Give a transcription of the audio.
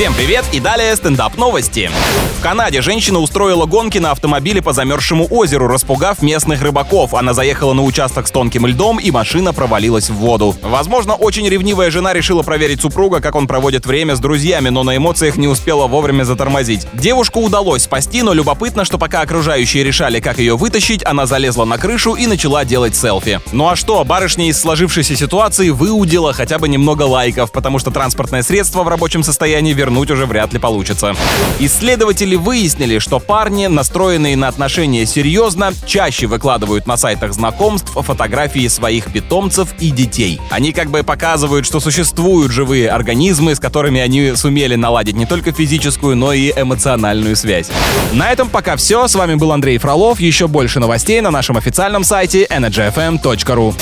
Всем привет и далее стендап новости. В Канаде женщина устроила гонки на автомобиле по замерзшему озеру, распугав местных рыбаков. Она заехала на участок с тонким льдом и машина провалилась в воду. Возможно, очень ревнивая жена решила проверить супруга, как он проводит время с друзьями, но на эмоциях не успела вовремя затормозить. Девушку удалось спасти, но любопытно, что пока окружающие решали, как ее вытащить, она залезла на крышу и начала делать селфи. Ну а что, барышня из сложившейся ситуации выудила хотя бы немного лайков, потому что транспортное средство в рабочем состоянии вернуть уже вряд ли получится. Исследователи выяснили, что парни, настроенные на отношения серьезно, чаще выкладывают на сайтах знакомств фотографии своих питомцев и детей. Они как бы показывают, что существуют живые организмы, с которыми они сумели наладить не только физическую, но и эмоциональную связь. На этом пока все. С вами был Андрей Фролов. Еще больше новостей на нашем официальном сайте energyfm.ru.